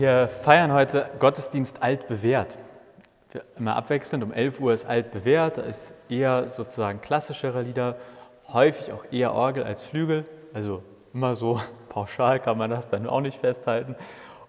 Wir feiern heute Gottesdienst altbewährt. Immer abwechselnd, um 11 Uhr ist altbewährt, da ist eher sozusagen klassischere Lieder, häufig auch eher Orgel als Flügel, also immer so pauschal kann man das dann auch nicht festhalten.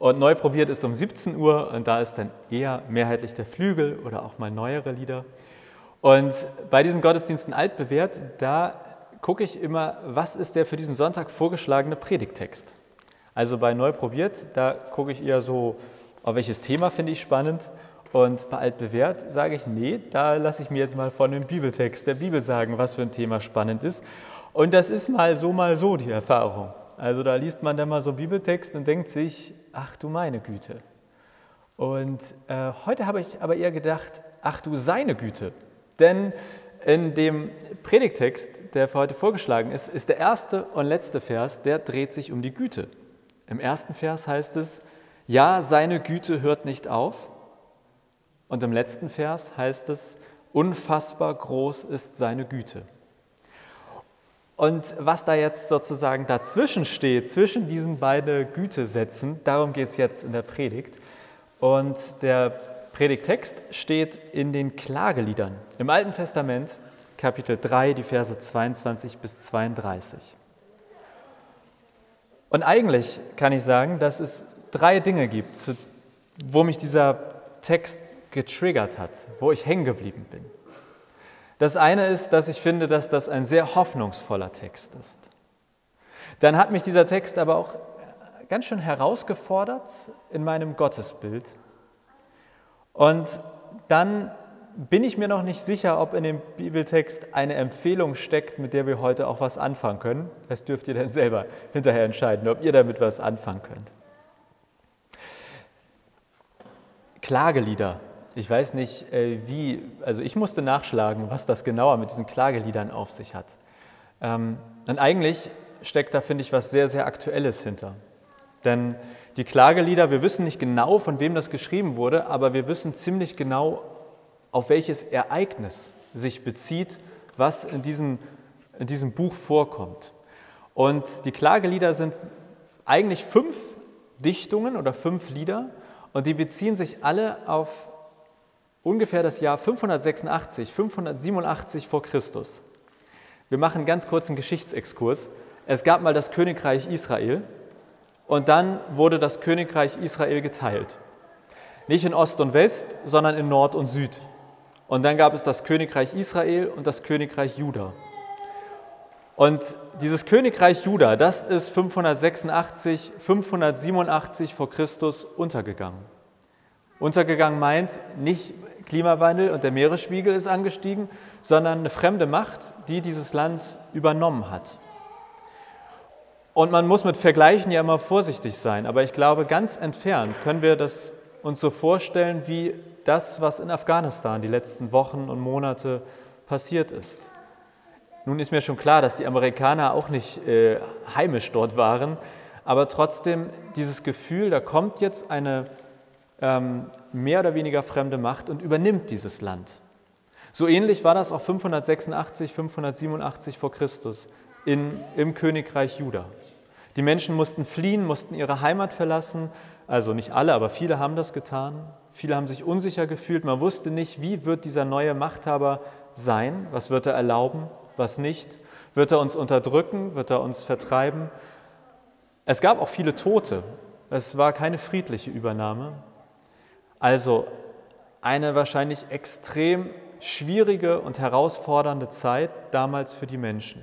Und neu probiert ist um 17 Uhr und da ist dann eher mehrheitlich der Flügel oder auch mal neuere Lieder. Und bei diesen Gottesdiensten altbewährt, da gucke ich immer, was ist der für diesen Sonntag vorgeschlagene Predigtext. Also bei neu probiert, da gucke ich eher so, auf welches Thema finde ich spannend. Und bei altbewährt sage ich, nee, da lasse ich mir jetzt mal von dem Bibeltext der Bibel sagen, was für ein Thema spannend ist. Und das ist mal so, mal so die Erfahrung. Also da liest man dann mal so einen Bibeltext und denkt sich, ach du meine Güte. Und äh, heute habe ich aber eher gedacht, ach du seine Güte. Denn in dem Predigtext, der für heute vorgeschlagen ist, ist der erste und letzte Vers, der dreht sich um die Güte. Im ersten Vers heißt es, ja, seine Güte hört nicht auf. Und im letzten Vers heißt es, unfassbar groß ist seine Güte. Und was da jetzt sozusagen dazwischen steht, zwischen diesen beiden Gütesätzen, darum geht es jetzt in der Predigt. Und der Predigtext steht in den Klageliedern im Alten Testament, Kapitel 3, die Verse 22 bis 32. Und eigentlich kann ich sagen, dass es drei Dinge gibt, wo mich dieser Text getriggert hat, wo ich hängen geblieben bin. Das eine ist, dass ich finde, dass das ein sehr hoffnungsvoller Text ist. Dann hat mich dieser Text aber auch ganz schön herausgefordert in meinem Gottesbild. Und dann bin ich mir noch nicht sicher, ob in dem Bibeltext eine Empfehlung steckt, mit der wir heute auch was anfangen können. Das dürft ihr dann selber hinterher entscheiden, ob ihr damit was anfangen könnt. Klagelieder ich weiß nicht, äh, wie, also ich musste nachschlagen, was das genauer mit diesen Klageliedern auf sich hat. Ähm, und eigentlich steckt da, finde ich, was sehr, sehr Aktuelles hinter. Denn die Klagelieder, wir wissen nicht genau, von wem das geschrieben wurde, aber wir wissen ziemlich genau, auf welches Ereignis sich bezieht, was in diesem, in diesem Buch vorkommt. Und die Klagelieder sind eigentlich fünf Dichtungen oder fünf Lieder und die beziehen sich alle auf ungefähr das Jahr 586, 587 vor Christus. Wir machen einen ganz kurzen Geschichtsexkurs. Es gab mal das Königreich Israel und dann wurde das Königreich Israel geteilt. Nicht in Ost und West, sondern in Nord und Süd. Und dann gab es das Königreich Israel und das Königreich Juda. Und dieses Königreich Juda, das ist 586, 587 vor Christus untergegangen. Untergegangen meint nicht Klimawandel und der Meeresspiegel ist angestiegen, sondern eine fremde Macht, die dieses Land übernommen hat. Und man muss mit Vergleichen ja immer vorsichtig sein, aber ich glaube, ganz entfernt können wir das uns so vorstellen wie das, was in Afghanistan die letzten Wochen und Monate passiert ist. Nun ist mir schon klar, dass die Amerikaner auch nicht äh, heimisch dort waren, aber trotzdem dieses Gefühl, da kommt jetzt eine ähm, mehr oder weniger fremde Macht und übernimmt dieses Land. So ähnlich war das auch 586, 587 vor Christus in, im Königreich Juda. Die Menschen mussten fliehen, mussten ihre Heimat verlassen. Also nicht alle, aber viele haben das getan. Viele haben sich unsicher gefühlt. Man wusste nicht, wie wird dieser neue Machthaber sein? Was wird er erlauben? Was nicht? Wird er uns unterdrücken? Wird er uns vertreiben? Es gab auch viele Tote. Es war keine friedliche Übernahme. Also eine wahrscheinlich extrem schwierige und herausfordernde Zeit damals für die Menschen.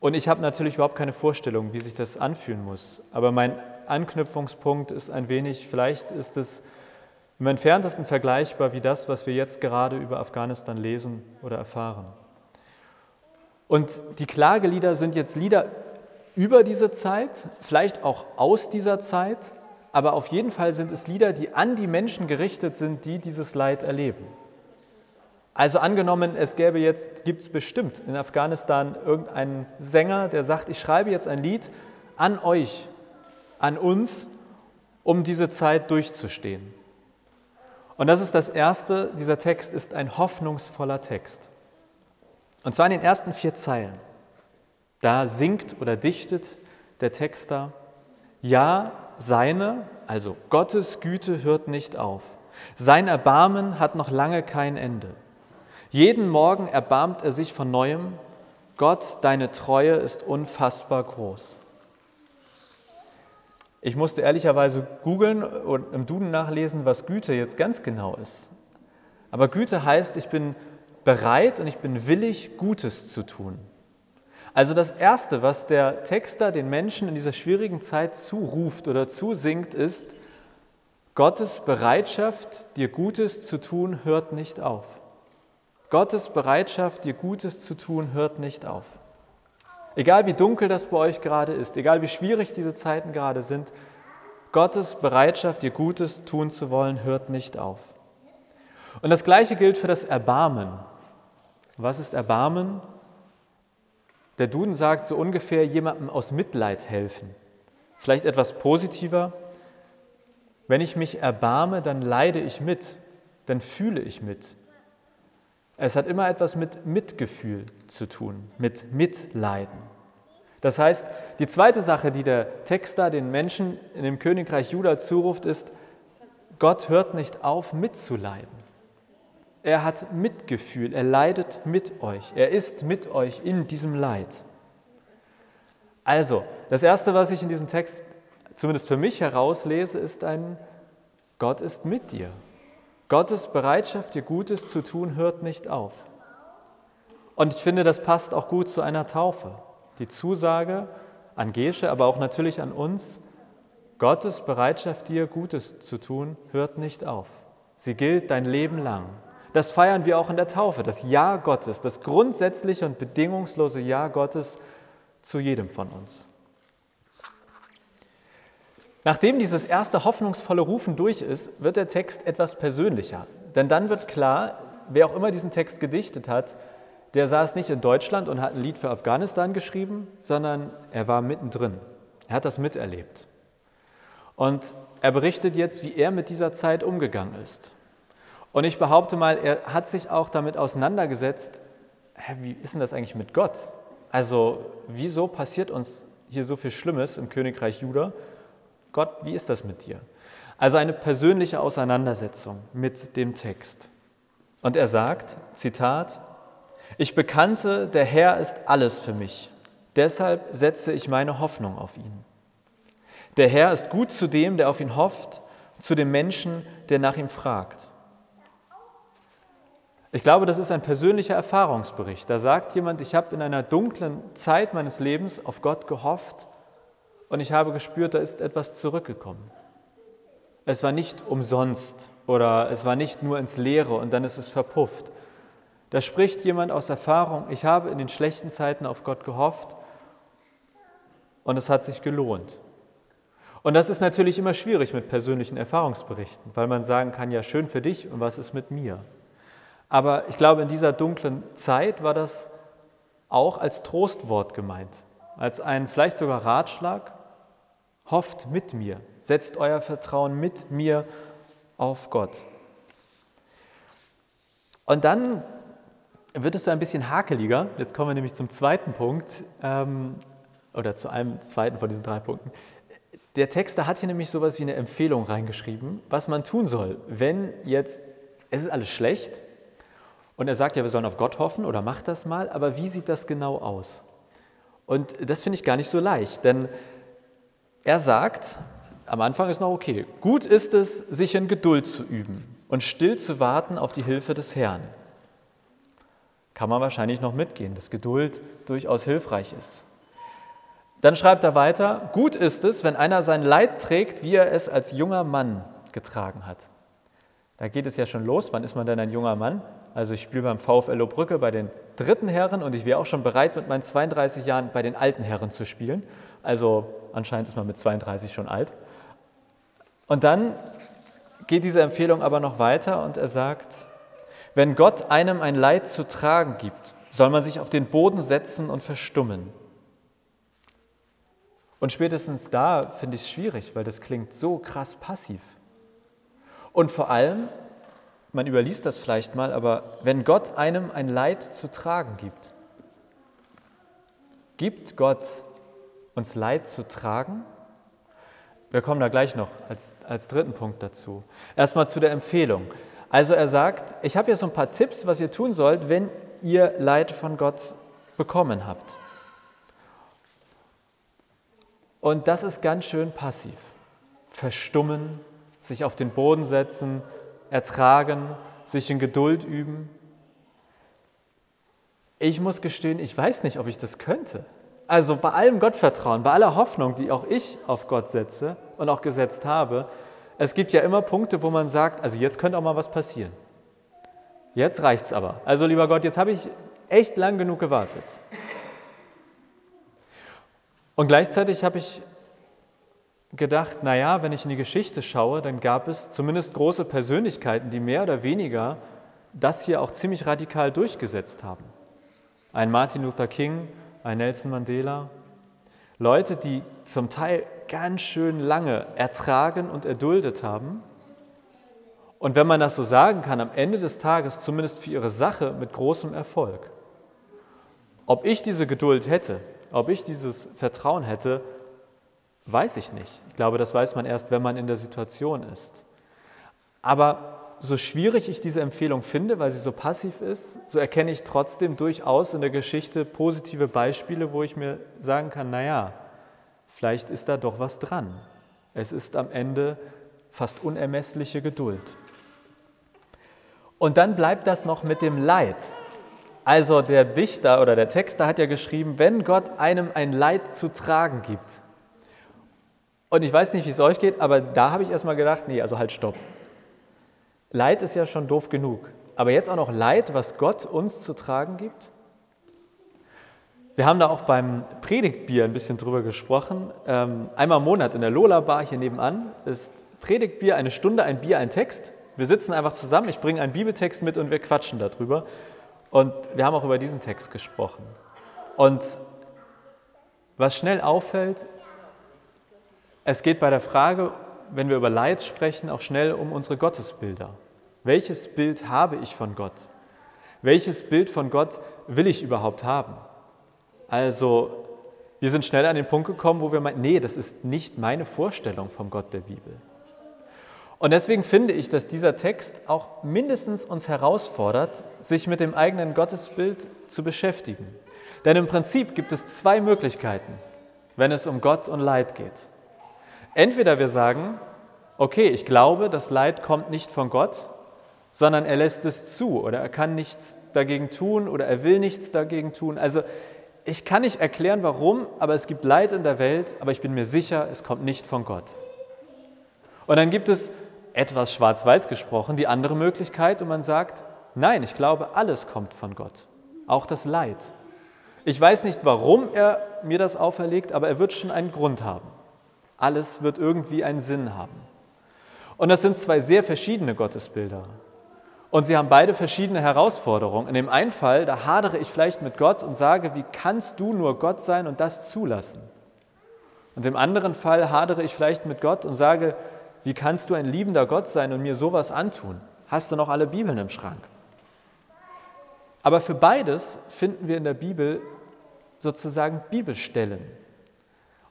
Und ich habe natürlich überhaupt keine Vorstellung, wie sich das anfühlen muss. Aber mein Anknüpfungspunkt ist ein wenig, vielleicht ist es im entferntesten vergleichbar wie das, was wir jetzt gerade über Afghanistan lesen oder erfahren. Und die Klagelieder sind jetzt Lieder über diese Zeit, vielleicht auch aus dieser Zeit, aber auf jeden Fall sind es Lieder, die an die Menschen gerichtet sind, die dieses Leid erleben. Also angenommen, es gäbe jetzt, gibt es bestimmt in Afghanistan irgendeinen Sänger, der sagt, ich schreibe jetzt ein Lied an euch, an uns, um diese Zeit durchzustehen. Und das ist das Erste, dieser Text ist ein hoffnungsvoller Text. Und zwar in den ersten vier Zeilen. Da singt oder dichtet der Texter, ja, seine, also Gottes Güte hört nicht auf. Sein Erbarmen hat noch lange kein Ende. Jeden Morgen erbarmt er sich von neuem. Gott, deine Treue ist unfassbar groß. Ich musste ehrlicherweise googeln und im Duden nachlesen, was Güte jetzt ganz genau ist. Aber Güte heißt, ich bin bereit und ich bin willig, Gutes zu tun. Also das Erste, was der Texter den Menschen in dieser schwierigen Zeit zuruft oder zusingt, ist, Gottes Bereitschaft, dir Gutes zu tun, hört nicht auf. Gottes Bereitschaft, dir Gutes zu tun, hört nicht auf. Egal wie dunkel das bei euch gerade ist, egal wie schwierig diese Zeiten gerade sind, Gottes Bereitschaft, dir Gutes tun zu wollen, hört nicht auf. Und das Gleiche gilt für das Erbarmen. Was ist Erbarmen? Der Duden sagt so ungefähr jemandem aus Mitleid helfen. Vielleicht etwas positiver. Wenn ich mich erbarme, dann leide ich mit, dann fühle ich mit. Es hat immer etwas mit Mitgefühl zu tun, mit Mitleiden. Das heißt, die zweite Sache, die der Text da den Menschen in dem Königreich Juda zuruft, ist, Gott hört nicht auf mitzuleiden. Er hat Mitgefühl, er leidet mit euch, er ist mit euch in diesem Leid. Also, das Erste, was ich in diesem Text zumindest für mich herauslese, ist ein Gott ist mit dir. Gottes Bereitschaft, dir Gutes zu tun, hört nicht auf. Und ich finde, das passt auch gut zu einer Taufe. Die Zusage an Gesche, aber auch natürlich an uns, Gottes Bereitschaft, dir Gutes zu tun, hört nicht auf. Sie gilt dein Leben lang. Das feiern wir auch in der Taufe, das Ja Gottes, das grundsätzliche und bedingungslose Ja Gottes zu jedem von uns. Nachdem dieses erste hoffnungsvolle Rufen durch ist, wird der Text etwas persönlicher. Denn dann wird klar, wer auch immer diesen Text gedichtet hat, der saß nicht in Deutschland und hat ein Lied für Afghanistan geschrieben, sondern er war mittendrin. Er hat das miterlebt. Und er berichtet jetzt, wie er mit dieser Zeit umgegangen ist. Und ich behaupte mal, er hat sich auch damit auseinandergesetzt, wie ist denn das eigentlich mit Gott? Also wieso passiert uns hier so viel Schlimmes im Königreich Juda? Gott, wie ist das mit dir? Also eine persönliche Auseinandersetzung mit dem Text. Und er sagt, Zitat, ich bekannte, der Herr ist alles für mich, deshalb setze ich meine Hoffnung auf ihn. Der Herr ist gut zu dem, der auf ihn hofft, zu dem Menschen, der nach ihm fragt. Ich glaube, das ist ein persönlicher Erfahrungsbericht. Da sagt jemand, ich habe in einer dunklen Zeit meines Lebens auf Gott gehofft und ich habe gespürt, da ist etwas zurückgekommen. Es war nicht umsonst oder es war nicht nur ins Leere und dann ist es verpufft. Da spricht jemand aus Erfahrung, ich habe in den schlechten Zeiten auf Gott gehofft und es hat sich gelohnt. Und das ist natürlich immer schwierig mit persönlichen Erfahrungsberichten, weil man sagen kann, ja schön für dich und was ist mit mir? Aber ich glaube, in dieser dunklen Zeit war das auch als Trostwort gemeint, als ein vielleicht sogar Ratschlag. Hofft mit mir, setzt euer Vertrauen mit mir auf Gott. Und dann wird es so ein bisschen hakeliger. Jetzt kommen wir nämlich zum zweiten Punkt ähm, oder zu einem zweiten von diesen drei Punkten. Der Texter hat hier nämlich sowas wie eine Empfehlung reingeschrieben, was man tun soll, wenn jetzt, es ist alles schlecht, und er sagt ja, wir sollen auf Gott hoffen oder macht das mal, aber wie sieht das genau aus? Und das finde ich gar nicht so leicht, denn er sagt, am Anfang ist noch okay, gut ist es, sich in Geduld zu üben und still zu warten auf die Hilfe des Herrn. Kann man wahrscheinlich noch mitgehen, dass Geduld durchaus hilfreich ist. Dann schreibt er weiter, gut ist es, wenn einer sein Leid trägt, wie er es als junger Mann getragen hat. Da geht es ja schon los, wann ist man denn ein junger Mann? Also ich spiele beim VfL Brücke bei den dritten Herren und ich wäre auch schon bereit, mit meinen 32 Jahren bei den alten Herren zu spielen. Also anscheinend ist man mit 32 schon alt. Und dann geht diese Empfehlung aber noch weiter und er sagt, wenn Gott einem ein Leid zu tragen gibt, soll man sich auf den Boden setzen und verstummen. Und spätestens da finde ich es schwierig, weil das klingt so krass passiv. Und vor allem, man überliest das vielleicht mal, aber wenn Gott einem ein Leid zu tragen gibt, gibt Gott uns Leid zu tragen? Wir kommen da gleich noch als, als dritten Punkt dazu. Erstmal zu der Empfehlung. Also er sagt, ich habe hier so ein paar Tipps, was ihr tun sollt, wenn ihr Leid von Gott bekommen habt. Und das ist ganz schön passiv. Verstummen, sich auf den Boden setzen, ertragen, sich in Geduld üben. Ich muss gestehen, ich weiß nicht, ob ich das könnte. Also bei allem Gottvertrauen, bei aller Hoffnung, die auch ich auf Gott setze und auch gesetzt habe, es gibt ja immer Punkte, wo man sagt, also jetzt könnte auch mal was passieren. Jetzt reicht es aber. Also lieber Gott, jetzt habe ich echt lang genug gewartet. Und gleichzeitig habe ich gedacht, naja, wenn ich in die Geschichte schaue, dann gab es zumindest große Persönlichkeiten, die mehr oder weniger das hier auch ziemlich radikal durchgesetzt haben. Ein Martin Luther King, ein Nelson Mandela. Leute, die zum Teil ganz schön lange ertragen und erduldet haben. Und wenn man das so sagen kann, am Ende des Tages zumindest für ihre Sache mit großem Erfolg. Ob ich diese Geduld hätte, ob ich dieses Vertrauen hätte, weiß ich nicht. Ich glaube, das weiß man erst, wenn man in der Situation ist. Aber so schwierig ich diese Empfehlung finde, weil sie so passiv ist, so erkenne ich trotzdem durchaus in der Geschichte positive Beispiele, wo ich mir sagen kann, naja, vielleicht ist da doch was dran. Es ist am Ende fast unermessliche Geduld. Und dann bleibt das noch mit dem Leid. Also der Dichter oder der Texter hat ja geschrieben, wenn Gott einem ein Leid zu tragen gibt. Und ich weiß nicht, wie es euch geht, aber da habe ich erstmal gedacht, nee, also halt stopp. Leid ist ja schon doof genug. Aber jetzt auch noch Leid, was Gott uns zu tragen gibt? Wir haben da auch beim Predigtbier ein bisschen drüber gesprochen. Ähm, einmal im Monat in der Lola Bar hier nebenan ist Predigtbier eine Stunde, ein Bier, ein Text. Wir sitzen einfach zusammen, ich bringe einen Bibeltext mit und wir quatschen darüber. Und wir haben auch über diesen Text gesprochen. Und was schnell auffällt, es geht bei der Frage, wenn wir über Leid sprechen, auch schnell um unsere Gottesbilder. Welches Bild habe ich von Gott? Welches Bild von Gott will ich überhaupt haben? Also, wir sind schnell an den Punkt gekommen, wo wir meinen, nee, das ist nicht meine Vorstellung vom Gott der Bibel. Und deswegen finde ich, dass dieser Text auch mindestens uns herausfordert, sich mit dem eigenen Gottesbild zu beschäftigen. Denn im Prinzip gibt es zwei Möglichkeiten, wenn es um Gott und Leid geht. Entweder wir sagen, okay, ich glaube, das Leid kommt nicht von Gott, sondern er lässt es zu oder er kann nichts dagegen tun oder er will nichts dagegen tun. Also ich kann nicht erklären, warum, aber es gibt Leid in der Welt, aber ich bin mir sicher, es kommt nicht von Gott. Und dann gibt es etwas schwarz-weiß gesprochen, die andere Möglichkeit, und man sagt, nein, ich glaube, alles kommt von Gott, auch das Leid. Ich weiß nicht, warum er mir das auferlegt, aber er wird schon einen Grund haben. Alles wird irgendwie einen Sinn haben. Und das sind zwei sehr verschiedene Gottesbilder. Und sie haben beide verschiedene Herausforderungen. In dem einen Fall, da hadere ich vielleicht mit Gott und sage, wie kannst du nur Gott sein und das zulassen? Und im anderen Fall hadere ich vielleicht mit Gott und sage, wie kannst du ein liebender Gott sein und mir sowas antun? Hast du noch alle Bibeln im Schrank? Aber für beides finden wir in der Bibel sozusagen Bibelstellen.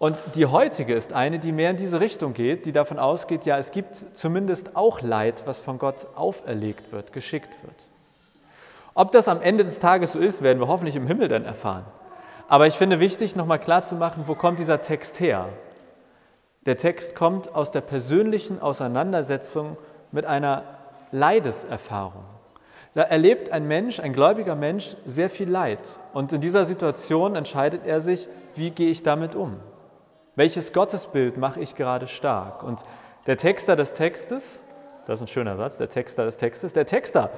Und die heutige ist eine, die mehr in diese Richtung geht, die davon ausgeht, ja, es gibt zumindest auch Leid, was von Gott auferlegt wird, geschickt wird. Ob das am Ende des Tages so ist, werden wir hoffentlich im Himmel dann erfahren. Aber ich finde wichtig, nochmal klarzumachen, wo kommt dieser Text her? Der Text kommt aus der persönlichen Auseinandersetzung mit einer Leideserfahrung. Da erlebt ein Mensch, ein gläubiger Mensch, sehr viel Leid. Und in dieser Situation entscheidet er sich, wie gehe ich damit um? Welches Gottesbild mache ich gerade stark? Und der Texter des Textes, das ist ein schöner Satz, der Texter des Textes, der Texter,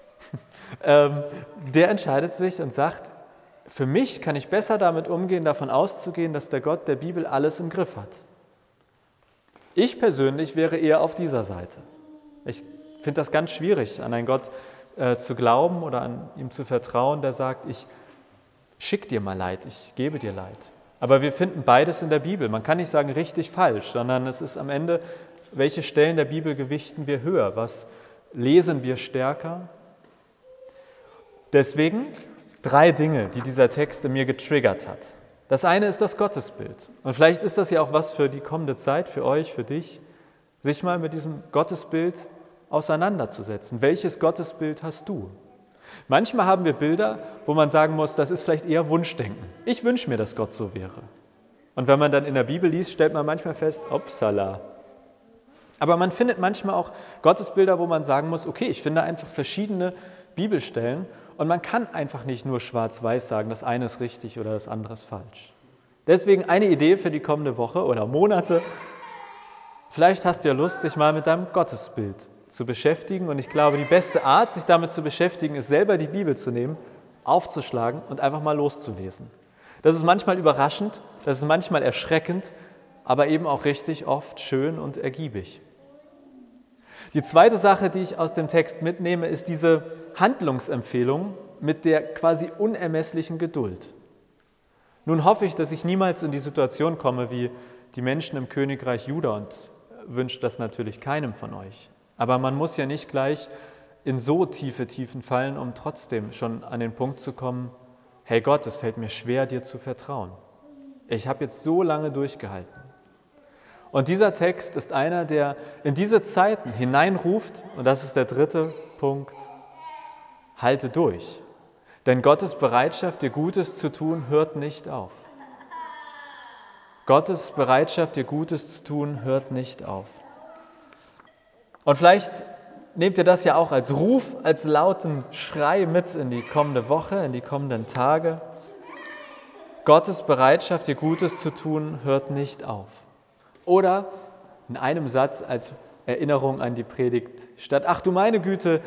ähm, der entscheidet sich und sagt, für mich kann ich besser damit umgehen, davon auszugehen, dass der Gott der Bibel alles im Griff hat. Ich persönlich wäre eher auf dieser Seite. Ich finde das ganz schwierig, an einen Gott äh, zu glauben oder an ihm zu vertrauen, der sagt, ich schick dir mal Leid, ich gebe dir Leid. Aber wir finden beides in der Bibel. Man kann nicht sagen richtig, falsch, sondern es ist am Ende, welche Stellen der Bibel gewichten wir höher, was lesen wir stärker. Deswegen drei Dinge, die dieser Text in mir getriggert hat. Das eine ist das Gottesbild. Und vielleicht ist das ja auch was für die kommende Zeit, für euch, für dich, sich mal mit diesem Gottesbild auseinanderzusetzen. Welches Gottesbild hast du? Manchmal haben wir Bilder, wo man sagen muss, das ist vielleicht eher Wunschdenken. Ich wünsche mir, dass Gott so wäre. Und wenn man dann in der Bibel liest, stellt man manchmal fest, upsala. Aber man findet manchmal auch Gottesbilder, wo man sagen muss, okay, ich finde einfach verschiedene Bibelstellen und man kann einfach nicht nur schwarz-weiß sagen, das eine ist richtig oder das andere ist falsch. Deswegen eine Idee für die kommende Woche oder Monate. Vielleicht hast du ja Lust, dich mal mit deinem Gottesbild zu beschäftigen. Und ich glaube, die beste Art, sich damit zu beschäftigen, ist selber die Bibel zu nehmen, aufzuschlagen und einfach mal loszulesen. Das ist manchmal überraschend, das ist manchmal erschreckend, aber eben auch richtig oft schön und ergiebig. Die zweite Sache, die ich aus dem Text mitnehme, ist diese Handlungsempfehlung mit der quasi unermesslichen Geduld. Nun hoffe ich, dass ich niemals in die Situation komme wie die Menschen im Königreich Juda und wünsche das natürlich keinem von euch. Aber man muss ja nicht gleich in so tiefe Tiefen fallen, um trotzdem schon an den Punkt zu kommen, hey Gott, es fällt mir schwer, dir zu vertrauen. Ich habe jetzt so lange durchgehalten. Und dieser Text ist einer, der in diese Zeiten hineinruft, und das ist der dritte Punkt, halte durch. Denn Gottes Bereitschaft, dir Gutes zu tun, hört nicht auf. Gottes Bereitschaft, dir Gutes zu tun, hört nicht auf. Und vielleicht nehmt ihr das ja auch als Ruf, als lauten Schrei mit in die kommende Woche, in die kommenden Tage. Gottes Bereitschaft, dir Gutes zu tun, hört nicht auf. Oder in einem Satz als Erinnerung an die Predigt statt, ach du meine Güte,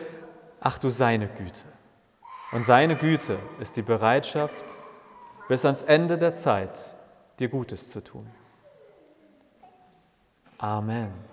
ach du seine Güte. Und seine Güte ist die Bereitschaft, bis ans Ende der Zeit dir Gutes zu tun. Amen.